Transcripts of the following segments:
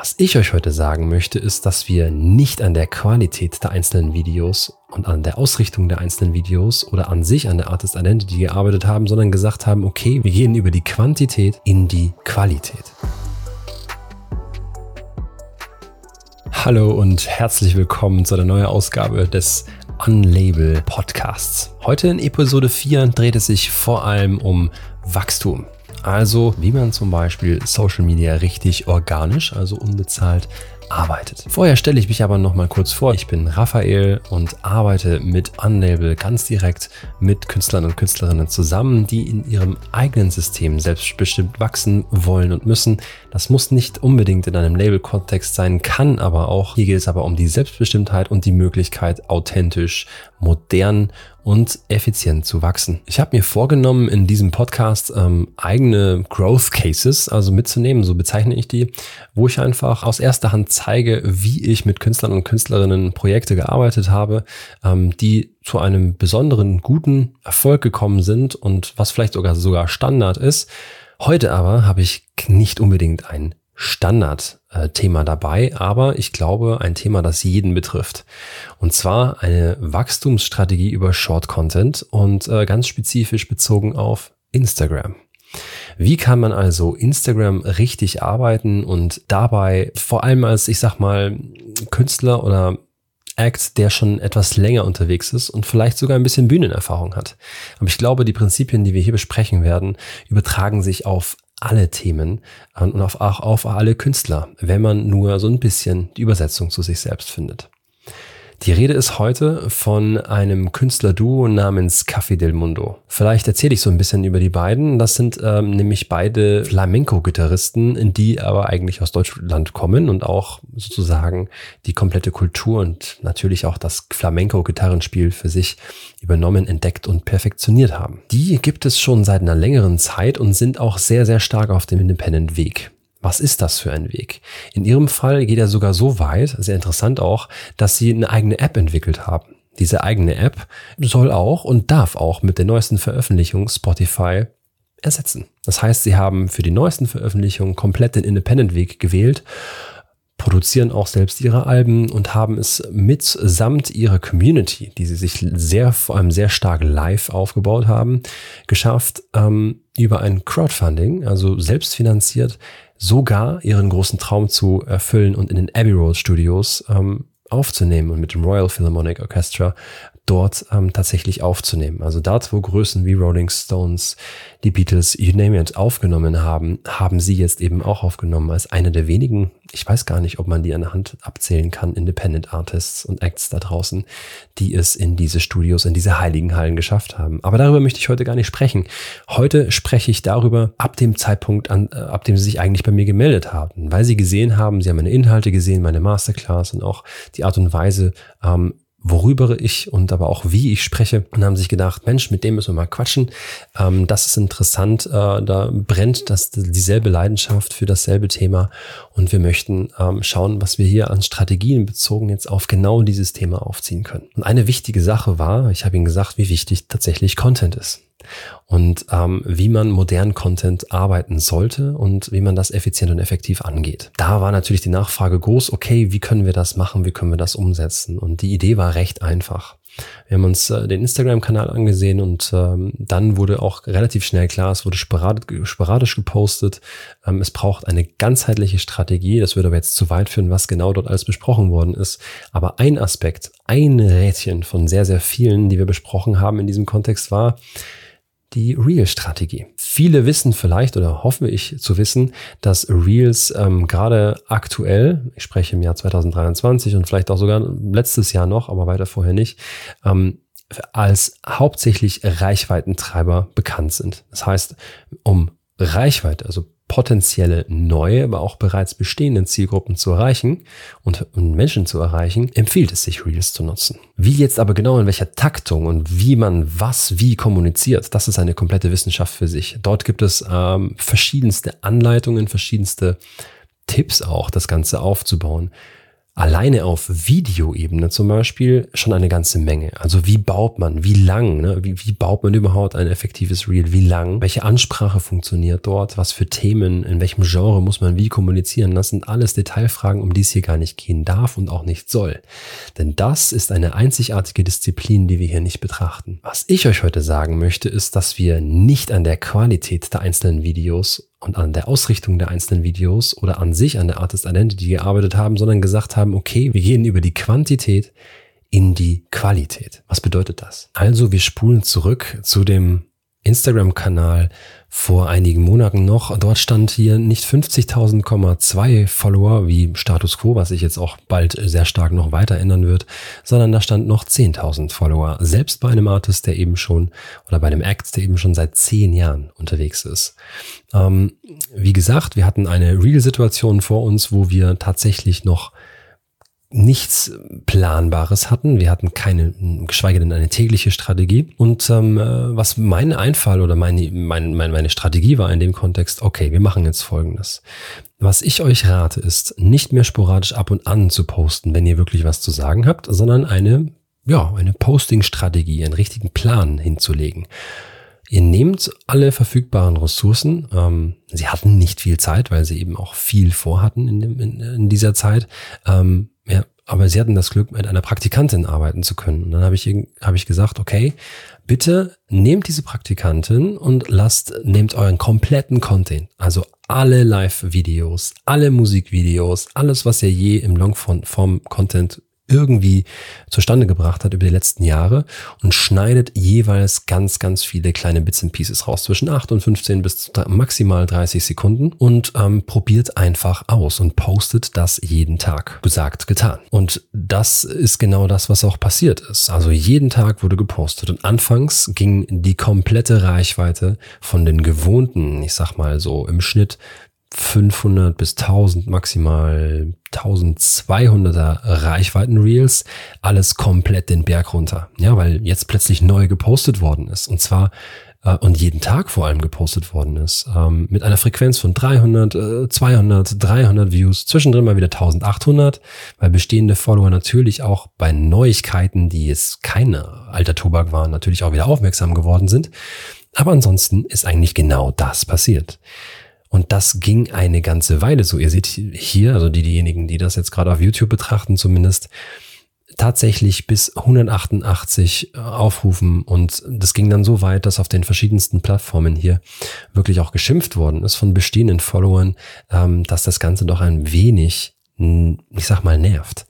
Was ich euch heute sagen möchte, ist, dass wir nicht an der Qualität der einzelnen Videos und an der Ausrichtung der einzelnen Videos oder an sich an der Artist Identity gearbeitet haben, sondern gesagt haben, okay, wir gehen über die Quantität in die Qualität. Hallo und herzlich willkommen zu einer neuen Ausgabe des Unlabel Podcasts. Heute in Episode 4 dreht es sich vor allem um Wachstum. Also wie man zum Beispiel Social Media richtig organisch, also unbezahlt arbeitet. Vorher stelle ich mich aber noch mal kurz vor. Ich bin Raphael und arbeite mit Unlabel ganz direkt mit Künstlern und Künstlerinnen zusammen, die in ihrem eigenen System selbstbestimmt wachsen wollen und müssen. Das muss nicht unbedingt in einem Label-Kontext sein, kann aber auch. Hier geht es aber um die Selbstbestimmtheit und die Möglichkeit, authentisch, modern und effizient zu wachsen. Ich habe mir vorgenommen, in diesem Podcast ähm, eigene Growth Cases, also mitzunehmen, so bezeichne ich die, wo ich einfach aus erster Hand zeige, wie ich mit Künstlern und Künstlerinnen Projekte gearbeitet habe, ähm, die zu einem besonderen guten Erfolg gekommen sind und was vielleicht sogar sogar Standard ist. Heute aber habe ich nicht unbedingt ein Standardthema dabei, aber ich glaube ein Thema, das jeden betrifft. Und zwar eine Wachstumsstrategie über Short Content und äh, ganz spezifisch bezogen auf Instagram. Wie kann man also Instagram richtig arbeiten und dabei vor allem als, ich sag mal, Künstler oder Act, der schon etwas länger unterwegs ist und vielleicht sogar ein bisschen Bühnenerfahrung hat. Aber ich glaube, die Prinzipien, die wir hier besprechen werden, übertragen sich auf alle Themen und auf, auch auf alle Künstler, wenn man nur so ein bisschen die Übersetzung zu sich selbst findet. Die Rede ist heute von einem Künstlerduo namens Café del Mundo. Vielleicht erzähle ich so ein bisschen über die beiden. Das sind ähm, nämlich beide Flamenco-Gitarristen, die aber eigentlich aus Deutschland kommen und auch sozusagen die komplette Kultur und natürlich auch das Flamenco-Gitarrenspiel für sich übernommen, entdeckt und perfektioniert haben. Die gibt es schon seit einer längeren Zeit und sind auch sehr, sehr stark auf dem Independent-Weg. Was ist das für ein Weg? In ihrem Fall geht er sogar so weit, sehr interessant auch, dass sie eine eigene App entwickelt haben. Diese eigene App soll auch und darf auch mit der neuesten Veröffentlichung Spotify ersetzen. Das heißt, sie haben für die neuesten Veröffentlichungen komplett den Independent-Weg gewählt, produzieren auch selbst ihre Alben und haben es mitsamt ihrer Community, die sie sich sehr, vor allem sehr stark live aufgebaut haben, geschafft, ähm, über ein Crowdfunding, also selbstfinanziert, sogar ihren großen Traum zu erfüllen und in den Abbey Road Studios ähm, aufzunehmen und mit dem Royal Philharmonic Orchestra dort ähm, tatsächlich aufzunehmen. Also dort, wo Größen wie Rolling Stones, die Beatles, you name it, aufgenommen haben, haben sie jetzt eben auch aufgenommen als eine der wenigen, ich weiß gar nicht, ob man die an der Hand abzählen kann, Independent Artists und Acts da draußen, die es in diese Studios, in diese heiligen Hallen geschafft haben. Aber darüber möchte ich heute gar nicht sprechen. Heute spreche ich darüber ab dem Zeitpunkt, an, äh, ab dem sie sich eigentlich bei mir gemeldet haben, weil sie gesehen haben, sie haben meine Inhalte gesehen, meine Masterclass und auch die Art und Weise, ähm, worüber ich und aber auch wie ich spreche und haben sich gedacht, Mensch, mit dem müssen wir mal quatschen. Ähm, das ist interessant. Äh, da brennt das dieselbe Leidenschaft für dasselbe Thema und wir möchten ähm, schauen, was wir hier an Strategien bezogen jetzt auf genau dieses Thema aufziehen können. Und eine wichtige Sache war, ich habe Ihnen gesagt, wie wichtig tatsächlich Content ist und ähm, wie man modernen Content arbeiten sollte und wie man das effizient und effektiv angeht. Da war natürlich die Nachfrage groß, okay, wie können wir das machen, wie können wir das umsetzen? Und die Idee war recht einfach. Wir haben uns äh, den Instagram-Kanal angesehen und ähm, dann wurde auch relativ schnell klar, es wurde sporadisch, sporadisch gepostet. Ähm, es braucht eine ganzheitliche Strategie. Das würde aber jetzt zu weit führen, was genau dort alles besprochen worden ist. Aber ein Aspekt, ein Rädchen von sehr, sehr vielen, die wir besprochen haben in diesem Kontext war, die Real-Strategie. Viele wissen vielleicht oder hoffe ich zu wissen, dass Reels ähm, gerade aktuell, ich spreche im Jahr 2023 und vielleicht auch sogar letztes Jahr noch, aber weiter vorher nicht, ähm, als hauptsächlich Reichweitentreiber bekannt sind. Das heißt, um Reichweite, also potenzielle neue, aber auch bereits bestehenden Zielgruppen zu erreichen und, Menschen zu erreichen, empfiehlt es sich, Reels zu nutzen. Wie jetzt aber genau in welcher Taktung und wie man was wie kommuniziert, das ist eine komplette Wissenschaft für sich. Dort gibt es ähm, verschiedenste Anleitungen, verschiedenste Tipps auch, das Ganze aufzubauen. Alleine auf Videoebene zum Beispiel schon eine ganze Menge. Also wie baut man, wie lang, ne? wie, wie baut man überhaupt ein effektives Reel, wie lang, welche Ansprache funktioniert dort, was für Themen, in welchem Genre muss man wie kommunizieren. Das sind alles Detailfragen, um die es hier gar nicht gehen darf und auch nicht soll. Denn das ist eine einzigartige Disziplin, die wir hier nicht betrachten. Was ich euch heute sagen möchte, ist, dass wir nicht an der Qualität der einzelnen Videos und an der Ausrichtung der einzelnen Videos oder an sich an der Artist Identity gearbeitet haben, sondern gesagt haben, okay, wir gehen über die Quantität in die Qualität. Was bedeutet das? Also wir spulen zurück zu dem Instagram-Kanal vor einigen Monaten noch. Dort stand hier nicht 50.000,2 Follower wie Status Quo, was sich jetzt auch bald sehr stark noch weiter ändern wird, sondern da stand noch 10.000 Follower. Selbst bei einem Artist, der eben schon, oder bei einem Act, der eben schon seit zehn Jahren unterwegs ist. Ähm, wie gesagt, wir hatten eine Real-Situation vor uns, wo wir tatsächlich noch nichts Planbares hatten. Wir hatten keine, geschweige denn eine tägliche Strategie. Und ähm, äh, was mein Einfall oder meine, meine, meine Strategie war in dem Kontext, okay, wir machen jetzt Folgendes. Was ich euch rate, ist, nicht mehr sporadisch ab und an zu posten, wenn ihr wirklich was zu sagen habt, sondern eine, ja, eine Posting-Strategie, einen richtigen Plan hinzulegen. Ihr nehmt alle verfügbaren Ressourcen. Ähm, sie hatten nicht viel Zeit, weil sie eben auch viel vorhatten in, dem, in, in dieser Zeit. Ähm, ja, aber sie hatten das Glück, mit einer Praktikantin arbeiten zu können. Und dann habe ich, hab ich gesagt, okay, bitte nehmt diese Praktikantin und lasst, nehmt euren kompletten Content, also alle Live-Videos, alle Musikvideos, alles, was ihr je im Longform-Content irgendwie zustande gebracht hat über die letzten Jahre und schneidet jeweils ganz, ganz viele kleine Bits and Pieces raus, zwischen 8 und 15 bis maximal 30 Sekunden und ähm, probiert einfach aus und postet das jeden Tag. Gesagt, getan. Und das ist genau das, was auch passiert ist. Also jeden Tag wurde gepostet und anfangs ging die komplette Reichweite von den gewohnten, ich sag mal so im Schnitt 500 bis 1000, maximal 1200er Reichweiten Reels, alles komplett den Berg runter. Ja, weil jetzt plötzlich neu gepostet worden ist. Und zwar äh, und jeden Tag vor allem gepostet worden ist. Ähm, mit einer Frequenz von 300, äh, 200, 300 Views, zwischendrin mal wieder 1800, weil bestehende Follower natürlich auch bei Neuigkeiten, die jetzt keine alter Tobak waren, natürlich auch wieder aufmerksam geworden sind. Aber ansonsten ist eigentlich genau das passiert. Und das ging eine ganze Weile so. Ihr seht hier, also die, diejenigen, die das jetzt gerade auf YouTube betrachten zumindest, tatsächlich bis 188 äh, aufrufen und das ging dann so weit, dass auf den verschiedensten Plattformen hier wirklich auch geschimpft worden ist von bestehenden Followern, ähm, dass das Ganze doch ein wenig ich sag mal, nervt.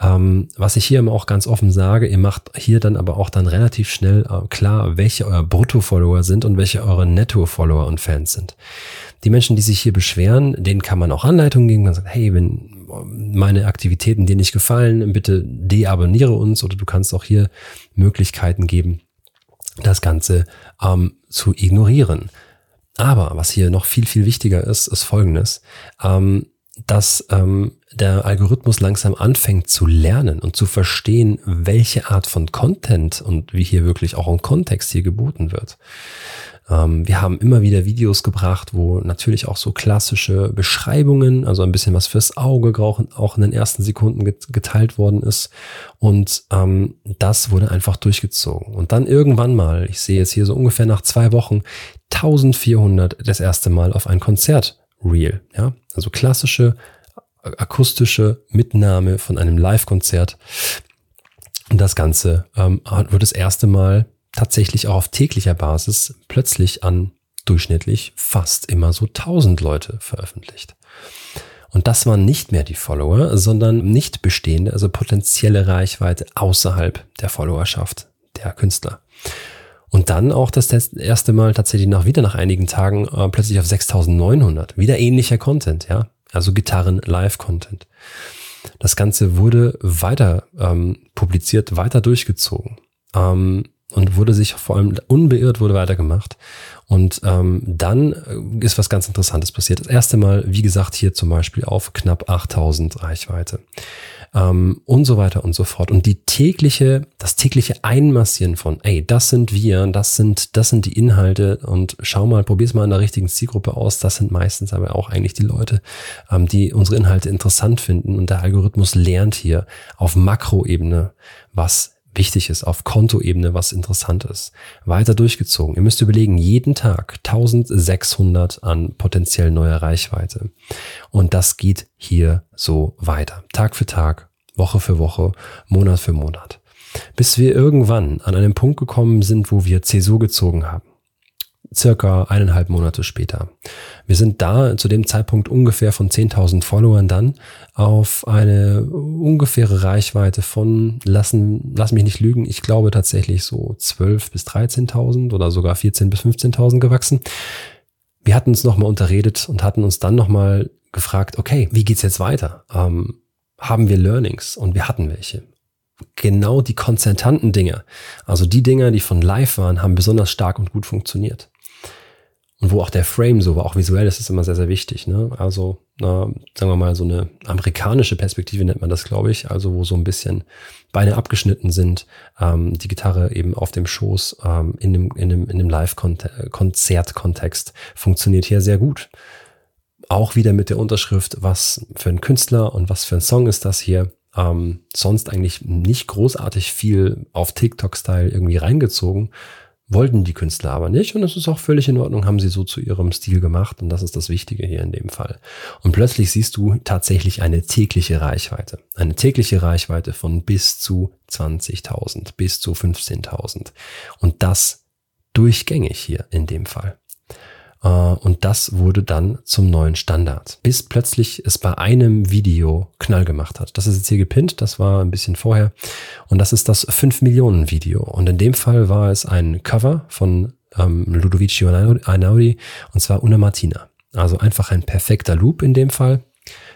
Ähm, was ich hier immer auch ganz offen sage, ihr macht hier dann aber auch dann relativ schnell äh, klar, welche euer Brutto-Follower sind und welche eure Netto-Follower und Fans sind. Die Menschen, die sich hier beschweren, denen kann man auch Anleitungen geben. Man sagt, hey, wenn meine Aktivitäten dir nicht gefallen, bitte deabonniere uns oder du kannst auch hier Möglichkeiten geben, das Ganze ähm, zu ignorieren. Aber was hier noch viel, viel wichtiger ist, ist Folgendes. Ähm, dass ähm, der Algorithmus langsam anfängt zu lernen und zu verstehen, welche Art von Content und wie hier wirklich auch ein Kontext hier geboten wird. Ähm, wir haben immer wieder Videos gebracht, wo natürlich auch so klassische Beschreibungen, also ein bisschen was fürs Auge auch in den ersten Sekunden geteilt worden ist. Und ähm, das wurde einfach durchgezogen. Und dann irgendwann mal, ich sehe jetzt hier so ungefähr nach zwei Wochen, 1400 das erste Mal auf ein Konzert Real. Ja, also klassische akustische Mitnahme von einem Live-Konzert. Und das Ganze ähm, wird das erste Mal tatsächlich auch auf täglicher Basis plötzlich an durchschnittlich fast immer so 1000 Leute veröffentlicht. Und das waren nicht mehr die Follower, sondern nicht bestehende, also potenzielle Reichweite außerhalb der Followerschaft der Künstler. Und dann auch das erste Mal tatsächlich nach wieder nach einigen Tagen äh, plötzlich auf 6900. Wieder ähnlicher Content, ja. Also Gitarren-Live-Content. Das Ganze wurde weiter ähm, publiziert, weiter durchgezogen. Ähm, und wurde sich vor allem unbeirrt wurde weitergemacht. Und ähm, dann äh, ist was ganz Interessantes passiert. Das erste Mal, wie gesagt, hier zum Beispiel auf knapp 8000 Reichweite. Ähm, und so weiter und so fort. Und die tägliche, das tägliche Einmassieren von, ey, das sind wir, das sind, das sind die Inhalte und schau mal, probier's mal in der richtigen Zielgruppe aus. Das sind meistens aber auch eigentlich die Leute, ähm, die unsere Inhalte interessant finden. Und der Algorithmus lernt hier auf Makroebene, was wichtig ist, auf Kontoebene was interessant ist. Weiter durchgezogen. Ihr müsst überlegen, jeden Tag 1600 an potenziell neuer Reichweite. Und das geht hier so weiter. Tag für Tag, Woche für Woche, Monat für Monat. Bis wir irgendwann an einem Punkt gekommen sind, wo wir CSU gezogen haben circa eineinhalb Monate später. Wir sind da zu dem Zeitpunkt ungefähr von 10.000 Followern dann auf eine ungefähre Reichweite von, lassen, lass mich nicht lügen, ich glaube tatsächlich so 12 bis 13.000 oder sogar 14 bis 15.000 gewachsen. Wir hatten uns nochmal unterredet und hatten uns dann nochmal gefragt, okay, wie geht's jetzt weiter? Ähm, haben wir Learnings? Und wir hatten welche genau die konzertanten Dinge, also die Dinge, die von live waren, haben besonders stark und gut funktioniert und wo auch der Frame so war, auch visuell ist es immer sehr, sehr wichtig. Ne? Also, na, sagen wir mal, so eine amerikanische Perspektive nennt man das, glaube ich, also wo so ein bisschen Beine abgeschnitten sind, ähm, die Gitarre eben auf dem Schoß ähm, in dem, in dem, in dem Live-Konzert-Kontext funktioniert hier sehr gut. Auch wieder mit der Unterschrift, was für ein Künstler und was für ein Song ist das hier. Ähm, sonst eigentlich nicht großartig viel auf TikTok-Style irgendwie reingezogen, Wollten die Künstler aber nicht und es ist auch völlig in Ordnung, haben sie so zu ihrem Stil gemacht und das ist das Wichtige hier in dem Fall. Und plötzlich siehst du tatsächlich eine tägliche Reichweite. Eine tägliche Reichweite von bis zu 20.000, bis zu 15.000. Und das durchgängig hier in dem Fall. Äh, und das wurde dann zum neuen Standard, bis plötzlich es bei einem Video Knall gemacht hat. Das ist jetzt hier gepinnt, das war ein bisschen vorher. Und das ist das 5 Millionen Video. Und in dem Fall war es ein Cover von ähm, Ludovici Einaudi und zwar Una Martina. Also einfach ein perfekter Loop in dem Fall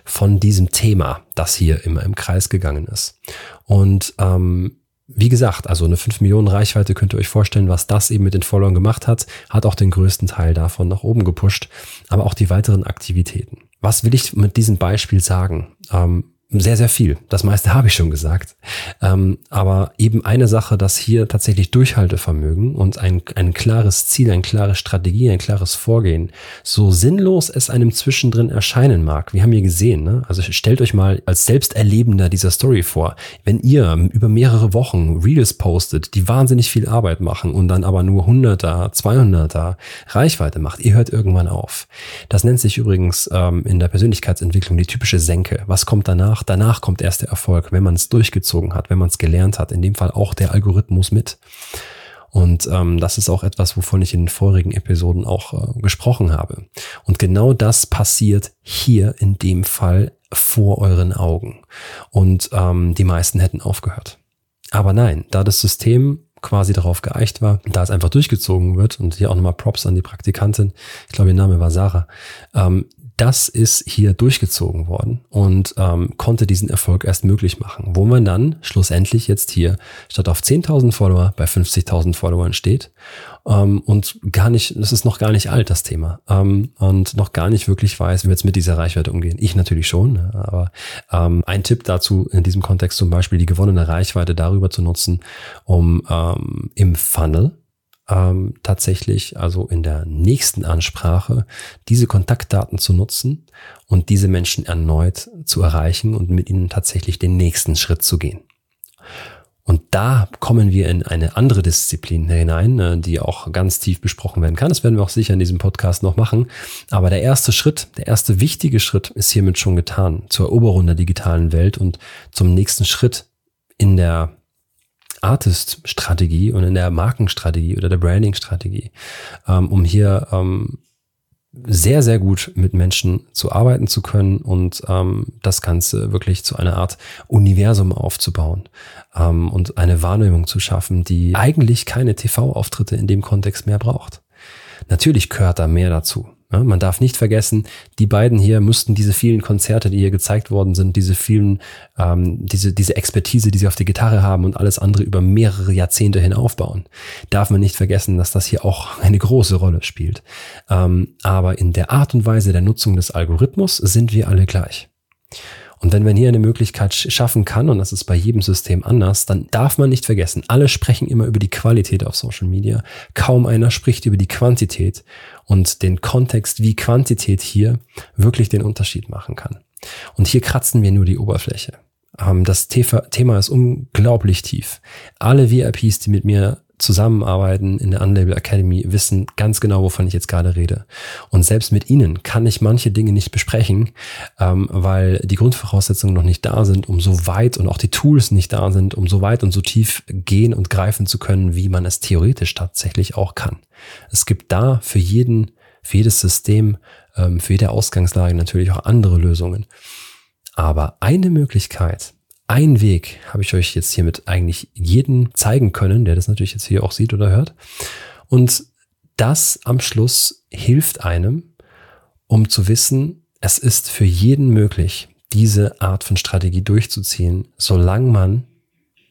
von diesem Thema, das hier immer im Kreis gegangen ist. Und ähm, wie gesagt, also eine 5 Millionen Reichweite könnt ihr euch vorstellen, was das eben mit den Followern gemacht hat, hat auch den größten Teil davon nach oben gepusht, aber auch die weiteren Aktivitäten. Was will ich mit diesem Beispiel sagen? Ähm, sehr, sehr viel. Das meiste habe ich schon gesagt. Ähm, aber eben eine Sache, dass hier tatsächlich Durchhaltevermögen und ein, ein klares Ziel, eine klare Strategie, ein klares Vorgehen, so sinnlos es einem zwischendrin erscheinen mag. Wir haben hier gesehen, ne? also stellt euch mal als Selbsterlebender dieser Story vor, wenn ihr über mehrere Wochen Reels postet, die wahnsinnig viel Arbeit machen und dann aber nur 100er, 200er Reichweite macht, ihr hört irgendwann auf. Das nennt sich übrigens ähm, in der Persönlichkeitsentwicklung die typische Senke. Was kommt danach? Danach kommt erst der Erfolg, wenn man es durchgezogen hat, wenn man es gelernt hat. In dem Fall auch der Algorithmus mit. Und ähm, das ist auch etwas, wovon ich in den vorigen Episoden auch äh, gesprochen habe. Und genau das passiert hier in dem Fall vor euren Augen. Und ähm, die meisten hätten aufgehört. Aber nein, da das System quasi darauf geeicht war, da es einfach durchgezogen wird und hier auch nochmal Props an die Praktikantin, ich glaube, ihr Name war Sarah, ähm, das ist hier durchgezogen worden und ähm, konnte diesen Erfolg erst möglich machen, wo man dann schlussendlich jetzt hier statt auf 10.000 Follower bei 50.000 Followern steht ähm, und gar nicht, das ist noch gar nicht alt, das Thema, ähm, und noch gar nicht wirklich weiß, wie wir jetzt mit dieser Reichweite umgehen. Ich natürlich schon, ne, aber ähm, ein Tipp dazu in diesem Kontext zum Beispiel die gewonnene Reichweite darüber zu nutzen, um ähm, im Funnel ähm, tatsächlich, also in der nächsten Ansprache, diese Kontaktdaten zu nutzen und diese Menschen erneut zu erreichen und mit ihnen tatsächlich den nächsten Schritt zu gehen. Und da kommen wir in eine andere Disziplin hinein, äh, die auch ganz tief besprochen werden kann. Das werden wir auch sicher in diesem Podcast noch machen. Aber der erste Schritt, der erste wichtige Schritt ist hiermit schon getan zur Eroberung der digitalen Welt und zum nächsten Schritt in der Artist-Strategie und in der Markenstrategie oder der Branding-Strategie, ähm, um hier ähm, sehr, sehr gut mit Menschen zu arbeiten zu können und ähm, das Ganze wirklich zu einer Art Universum aufzubauen ähm, und eine Wahrnehmung zu schaffen, die eigentlich keine TV-Auftritte in dem Kontext mehr braucht. Natürlich gehört da mehr dazu. Ja, man darf nicht vergessen, die beiden hier müssten diese vielen Konzerte, die hier gezeigt worden sind, diese vielen, ähm, diese, diese Expertise, die sie auf der Gitarre haben und alles andere über mehrere Jahrzehnte hin aufbauen. Darf man nicht vergessen, dass das hier auch eine große Rolle spielt. Ähm, aber in der Art und Weise der Nutzung des Algorithmus sind wir alle gleich. Und wenn man hier eine Möglichkeit schaffen kann, und das ist bei jedem System anders, dann darf man nicht vergessen, alle sprechen immer über die Qualität auf Social Media. Kaum einer spricht über die Quantität und den Kontext, wie Quantität hier wirklich den Unterschied machen kann. Und hier kratzen wir nur die Oberfläche. Ähm, das Thema ist unglaublich tief. Alle VIPs, die mit mir zusammenarbeiten in der Unlabel Academy, wissen ganz genau, wovon ich jetzt gerade rede. Und selbst mit ihnen kann ich manche Dinge nicht besprechen, ähm, weil die Grundvoraussetzungen noch nicht da sind, um so weit und auch die Tools nicht da sind, um so weit und so tief gehen und greifen zu können, wie man es theoretisch tatsächlich auch kann. Es gibt da für jeden, für jedes System, ähm, für jede Ausgangslage natürlich auch andere Lösungen. Aber eine Möglichkeit, ein Weg habe ich euch jetzt hiermit eigentlich jeden zeigen können, der das natürlich jetzt hier auch sieht oder hört. Und das am Schluss hilft einem, um zu wissen, es ist für jeden möglich, diese Art von Strategie durchzuziehen, solange man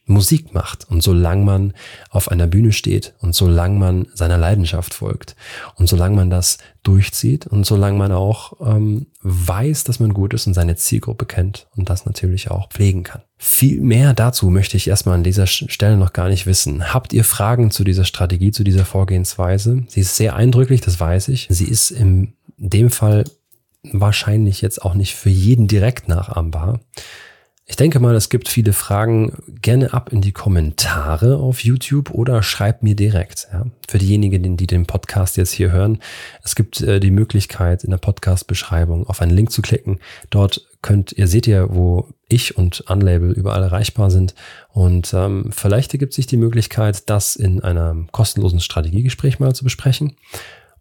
Musik macht und solange man auf einer Bühne steht und solange man seiner Leidenschaft folgt und solange man das durchzieht und solange man auch ähm, weiß, dass man gut ist und seine Zielgruppe kennt und das natürlich auch pflegen kann. Viel mehr dazu möchte ich erstmal an dieser Stelle noch gar nicht wissen. Habt ihr Fragen zu dieser Strategie, zu dieser Vorgehensweise? Sie ist sehr eindrücklich, das weiß ich. Sie ist in dem Fall wahrscheinlich jetzt auch nicht für jeden direkt nachahmbar. Ich denke mal, es gibt viele Fragen. Gerne ab in die Kommentare auf YouTube oder schreibt mir direkt. Ja. Für diejenigen, die den Podcast jetzt hier hören, es gibt äh, die Möglichkeit in der Podcast-Beschreibung auf einen Link zu klicken. Dort könnt ihr seht ihr, wo ich und Unlabel überall erreichbar sind. Und ähm, vielleicht ergibt sich die Möglichkeit, das in einem kostenlosen Strategiegespräch mal zu besprechen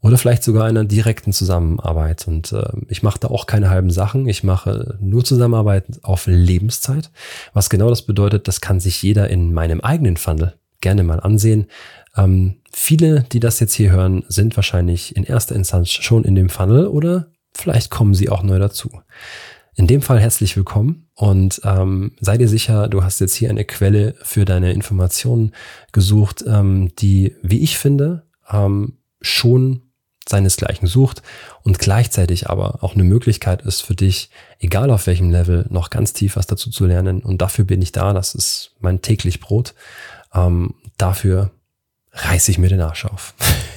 oder vielleicht sogar einer direkten Zusammenarbeit. Und äh, ich mache da auch keine halben Sachen. Ich mache nur Zusammenarbeit auf Lebenszeit. Was genau das bedeutet, das kann sich jeder in meinem eigenen Funnel gerne mal ansehen. Ähm, viele, die das jetzt hier hören, sind wahrscheinlich in erster Instanz schon in dem Funnel oder vielleicht kommen sie auch neu dazu. In dem Fall herzlich willkommen und ähm, sei dir sicher, du hast jetzt hier eine Quelle für deine Informationen gesucht, ähm, die, wie ich finde, ähm, schon seinesgleichen sucht und gleichzeitig aber auch eine Möglichkeit ist für dich, egal auf welchem Level, noch ganz tief was dazu zu lernen. Und dafür bin ich da. Das ist mein täglich Brot. Ähm, dafür reiße ich mir den Arsch auf.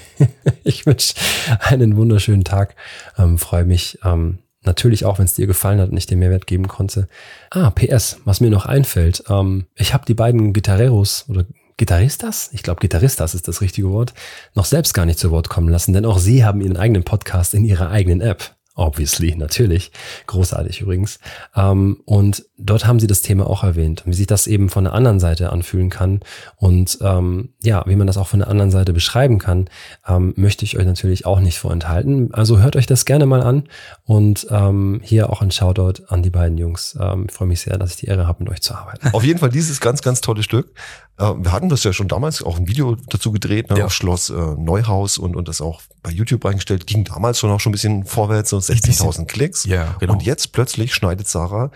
ich wünsche einen wunderschönen Tag. Ähm, Freue mich. Ähm, Natürlich auch, wenn es dir gefallen hat und ich dir Mehrwert geben konnte. Ah, PS, was mir noch einfällt. Ähm, ich habe die beiden Gitarreros oder Gitarristas, ich glaube Gitarristas ist das richtige Wort, noch selbst gar nicht zu Wort kommen lassen, denn auch sie haben ihren eigenen Podcast in ihrer eigenen App. Obviously, natürlich. Großartig übrigens. Ähm, und dort haben sie das Thema auch erwähnt, wie sich das eben von der anderen Seite anfühlen kann. Und ähm, ja, wie man das auch von der anderen Seite beschreiben kann, ähm, möchte ich euch natürlich auch nicht vorenthalten. Also hört euch das gerne mal an. Und ähm, hier auch ein Shoutout an die beiden Jungs. Ähm, ich freue mich sehr, dass ich die Ehre habe, mit euch zu arbeiten. Auf jeden Fall dieses ganz, ganz tolle Stück. Äh, wir hatten das ja schon damals auch ein Video dazu gedreht, ne, ja. auf Schloss äh, Neuhaus und, und das auch bei YouTube reingestellt. Ging damals schon auch schon ein bisschen vorwärts, so 60.000 Klicks. Ja, genau. Und jetzt plötzlich schneidet Sarah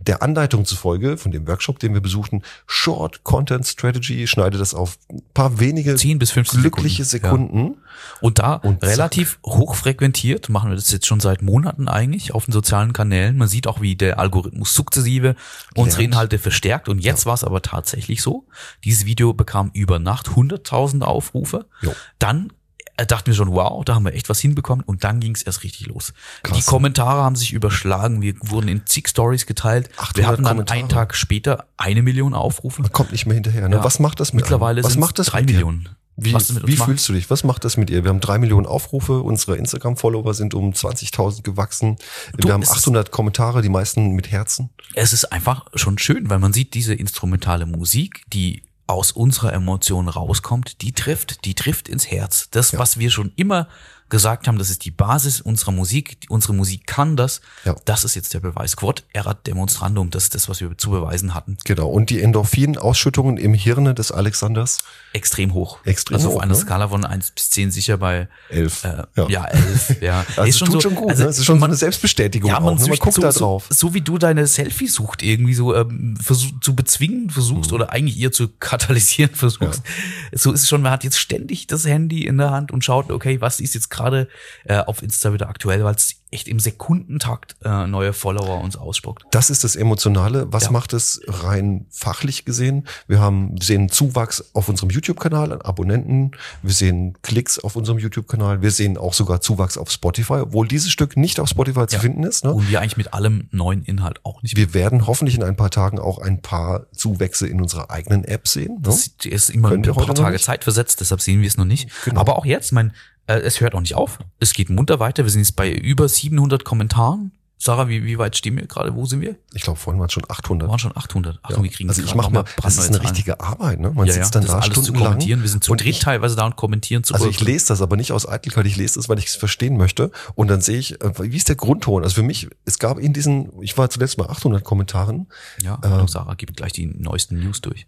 der Anleitung zufolge von dem Workshop, den wir besuchten, Short Content Strategy, schneide das auf ein paar wenige 10 bis 15 glückliche Sekunden. Sekunden. Ja. Und da und relativ hoch frequentiert, machen wir das jetzt schon seit Monaten eigentlich auf den sozialen Kanälen. Man sieht auch, wie der Algorithmus sukzessive unsere Inhalte verstärkt. Und jetzt ja. war es aber tatsächlich so. Dieses Video bekam über Nacht 100.000 Aufrufe. Jo. Dann er dachte mir schon, wow, da haben wir echt was hinbekommen und dann ging es erst richtig los. Krass. Die Kommentare haben sich überschlagen, wir wurden in zig Stories geteilt. Wir hatten dann Kommentare. einen Tag später eine Million Aufrufe. Man kommt nicht mehr hinterher. Ne? Ja. Was macht das mit Mittlerweile Was macht das drei Millionen. Wie, wie fühlst du dich? Was macht das mit ihr? Wir haben drei Millionen Aufrufe, unsere Instagram-Follower sind um 20.000 gewachsen. Du, wir haben 800 Kommentare, die meisten mit Herzen. Es ist einfach schon schön, weil man sieht diese instrumentale Musik, die aus unserer Emotion rauskommt, die trifft, die trifft ins Herz. Das, ja. was wir schon immer gesagt haben, das ist die Basis unserer Musik, unsere Musik kann das, ja. das ist jetzt der Beweis. Quod erat demonstrandum, das ist das, was wir zu beweisen hatten. Genau, und die Endorphin-Ausschüttungen im Hirne des Alexanders? Extrem hoch. Extrem also hoch. auf einer ne? Skala von eins bis zehn sicher bei elf. Äh, ja. ja, elf. Ja, also ist schon tut so, schon gut. Also, ne? Es ist schon man, so eine Selbstbestätigung. Ja, man, auch, ne? man guckt so, da drauf. So, so, wie du deine Selfie sucht irgendwie so ähm, versuch, zu bezwingen versuchst mhm. oder eigentlich ihr zu katalysieren versuchst. Ja. So ist es schon. Man hat jetzt ständig das Handy in der Hand und schaut, okay, was ist jetzt gerade gerade äh, auf Insta wieder aktuell, weil es echt im Sekundentakt äh, neue Follower uns ausspuckt. Das ist das Emotionale. Was Ja. macht es rein fachlich gesehen? Wir haben wir sehen Zuwachs auf unserem YouTube-Kanal an Abonnenten. Wir sehen Klicks auf unserem YouTube-Kanal. Wir sehen auch sogar Zuwachs auf Spotify, obwohl dieses Stück nicht auf Spotify zu Ja. finden ist. Ne? Und wir eigentlich mit allem neuen Inhalt auch nicht. Wir werden hoffentlich in ein paar Tagen auch ein paar Zuwächse in unserer eigenen App sehen. Ne? Das ist immer Können ein paar Tage. Zeit versetzt, deshalb sehen wir es noch nicht. Genau. Aber auch jetzt, mein, es hört auch nicht auf. Es geht munter weiter. Wir sind jetzt bei über 700 Kommentaren. Sarah, wie, wie weit stehen wir gerade? Wo sind wir? Ich glaube, vorhin waren es schon 800. Wir waren schon 800. Achtung, wir kriegen also ich mir, mal das ist eine richtige Arbeit. Ne? Man ja, ja, sitzt dann das da stundenlang. Wir sind zu und dritt teilweise da und kommentieren zu Also ich lese das aber nicht aus Eitelkeit, ich lese das, weil ich es verstehen möchte. Und dann sehe ich, äh, wie ist der Grundton? Also für mich, es gab in diesen, ich war zuletzt bei 800 Kommentaren, Ja, äh, Achtung, Sarah gibt gleich die neuesten News durch.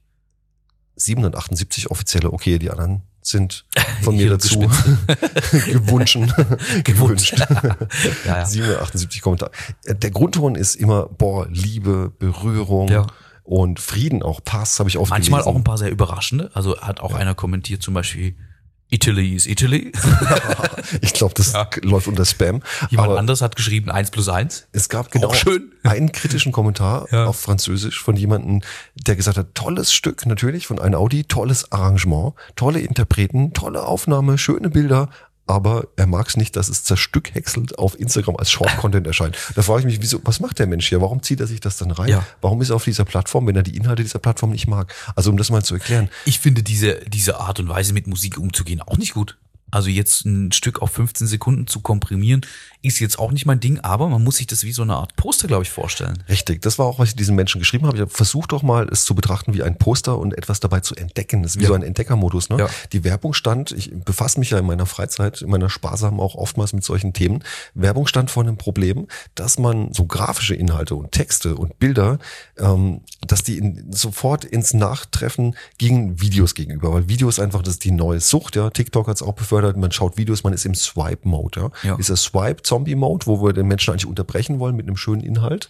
778 offizielle, okay, die anderen sind von mir dazu gewünschen, gewünscht. ja, ja. 778 Kommentare. Der Grundton ist immer, boah, Liebe, Berührung Ja. und Frieden auch, Pass, habe ich oft Manchmal gelesen. auch ein paar sehr überraschende. Also hat auch einer kommentiert zum Beispiel, Italy is Italy. ich glaube, das Ja. läuft unter Spam. Jemand aber anders hat geschrieben eins plus eins. es gab genau Auch schön. einen kritischen Kommentar Ja. auf Französisch von jemandem, der gesagt hat, tolles Stück natürlich von einem Audi, tolles Arrangement, tolle Interpreten, tolle Aufnahme, schöne Bilder, aber er mag es nicht, dass es zerstückhäckselt auf Instagram als Short-Content erscheint. Da frage ich mich, wieso, was macht der Mensch hier? Warum zieht er sich das dann rein? Ja. Warum ist er auf dieser Plattform, wenn er die Inhalte dieser Plattform nicht mag? Also um das mal zu erklären, Ich finde diese, diese Art und Weise mit Musik umzugehen auch nicht gut. Also jetzt ein Stück auf 15 Sekunden zu komprimieren, ist jetzt auch nicht mein Ding, aber man muss sich das wie so eine Art Poster, glaube ich, vorstellen. Richtig, das war auch, was ich diesen Menschen geschrieben habe. Ich habe versucht doch mal, es zu betrachten wie ein Poster und etwas dabei zu entdecken. Das ist wie Ja. so ein Entdeckermodus. Ne? Ja. Die Werbung stand, ich befasse mich ja in meiner Freizeit, in meiner Sparsamen auch oftmals mit solchen Themen. Werbung stand vor einem Problem, dass man so grafische Inhalte und Texte und Bilder, ähm, dass die in, sofort ins Nachtreffen gegen Videos gegenüber. Weil Videos einfach, das ist die neue Sucht. Ja, TikTok hat es auch befördert. Man schaut Videos, man ist im Swipe-Mode. Ja? Ja. Dieser Swipe-Zombie-Mode, wo wir den Menschen eigentlich unterbrechen wollen mit einem schönen Inhalt.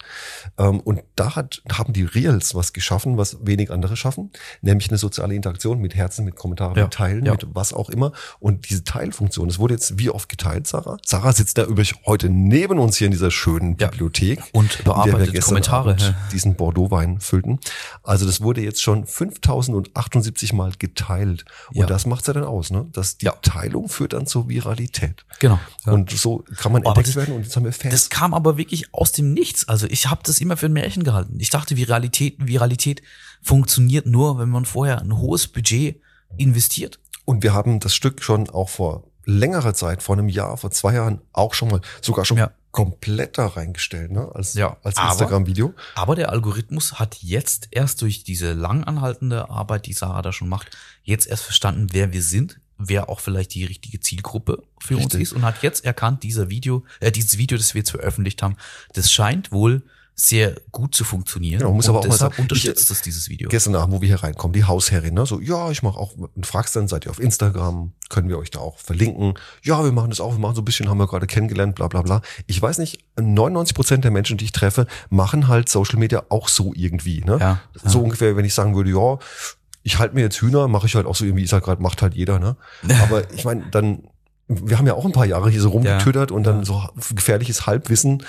Ähm, und da hat, haben die Reels was geschaffen, was wenig andere schaffen, nämlich eine soziale Interaktion mit Herzen, mit Kommentaren, Ja. mit Teilen, Ja. mit was auch immer. Und diese Teilfunktion, es wurde jetzt wie oft geteilt, Sarah? Sarah sitzt da übrigens heute neben uns hier in dieser schönen Ja. Bibliothek. Und in der wir bearbeitet gestern Kommentare. Abend diesen Bordeaux-Wein füllten. Also das wurde jetzt schon 5078 Mal geteilt. Und das macht's ja dann aus, ne? Dass die. Teilung führt dann zur Viralität. Genau. Und so kann man entdeckt das- werden und jetzt haben wir Fans. Das kam aber wirklich aus dem Nichts. Also ich habe das immer für ein Märchen gehalten. Ich dachte, Viralität, Viralität funktioniert nur, wenn man vorher ein hohes Budget investiert. Und wir haben das Stück schon auch vor längerer Zeit, vor einem Jahr, vor zwei Jahren auch schon mal, sogar schon Ja. komplett da reingestellt, ne? Als, Ja, als Instagram-Video. Aber der Algorithmus hat jetzt erst durch diese langanhaltende Arbeit, die Sarah da schon macht, jetzt erst verstanden, wer wir sind, wer auch vielleicht die richtige Zielgruppe für uns Richtig. ist und hat jetzt erkannt, dieser Video, äh, dieses Video, das wir jetzt veröffentlicht haben, das scheint wohl sehr gut zu funktionieren. Genau, muss und aber auch mal sagen, unterstützt ich- das dieses Video. Gestern Abend, wo wir hier reinkommen, die Hausherrin, ne? So, ja, ich mache auch, und fragst dann, seid ihr auf Instagram? Können wir euch da auch verlinken? Ja, wir machen das auch, wir machen so ein bisschen, haben wir gerade kennengelernt, bla bla bla. Ich weiß nicht, 99 Prozent der Menschen, die ich treffe, machen halt Social Media auch so irgendwie, ne? Ja, So ungefähr, wenn ich sagen würde, ja, ich halte mir jetzt Hühner, mache ich halt auch so irgendwie, ist halt gerade, macht halt jeder, ne? Aber ich meine, dann, wir haben ja auch ein paar Jahre hier so rumgetüttert und dann so gefährliches Halbwissen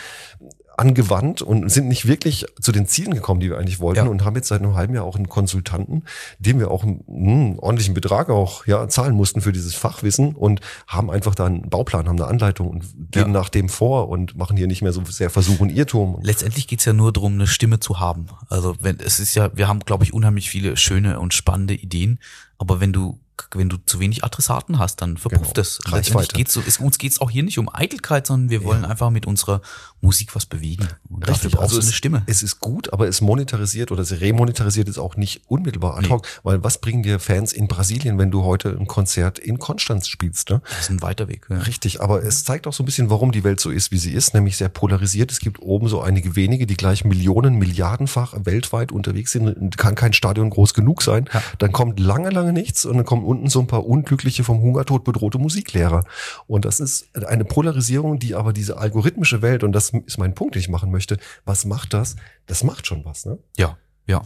angewandt und sind nicht wirklich zu den Zielen gekommen, die wir eigentlich wollten Ja. und haben jetzt seit einem halben Jahr auch einen Konsultanten, dem wir auch einen, einen ordentlichen Betrag auch ja zahlen mussten für dieses Fachwissen und haben einfach da einen Bauplan, haben eine Anleitung und gehen Ja. nach dem vor und machen hier nicht mehr so sehr Versuch und Irrtum. Letztendlich geht's ja nur darum, eine Stimme zu haben. Also wenn es ist ja, wir haben, glaube ich, unheimlich viele schöne und spannende Ideen, aber wenn du wenn du zu wenig Adressaten hast, dann verpufft Genau. es. Reichweite. Geht's so, es, uns geht's auch hier nicht um Eitelkeit, sondern wir wollen einfach mit unserer Musik was bewegen. Und dafür brauchst du also es, eine Stimme. Es ist gut, aber es monetarisiert oder es remonetarisiert es auch nicht unmittelbar ad Nee. hoc, weil was bringen dir Fans in Brasilien, wenn du heute ein Konzert in Konstanz spielst? Ne? Das ist ein weiter Weg. Ja. Richtig, aber es zeigt auch so ein bisschen, warum die Welt so ist, wie sie ist, nämlich sehr polarisiert. Es gibt oben so einige wenige, die gleich Millionen, Milliardenfach weltweit unterwegs sind. Kann kein Stadion groß genug sein. Ja. Dann kommt lange, lange nichts und dann kommen unten so ein paar unglückliche, vom Hungertod bedrohte Musiklehrer. Und das ist eine Polarisierung, die aber diese algorithmische Welt, und das ist mein Punkt, den ich machen möchte, was macht das? Das macht schon was, ne? Ja, ja.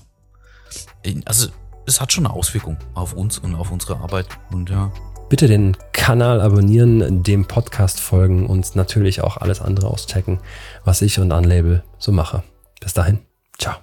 Also es hat schon eine Auswirkung auf uns und auf unsere Arbeit. Und ja, Bitte den Kanal abonnieren, dem Podcast folgen und natürlich auch alles andere auschecken, was ich und Unlabel so mache. Bis dahin, ciao.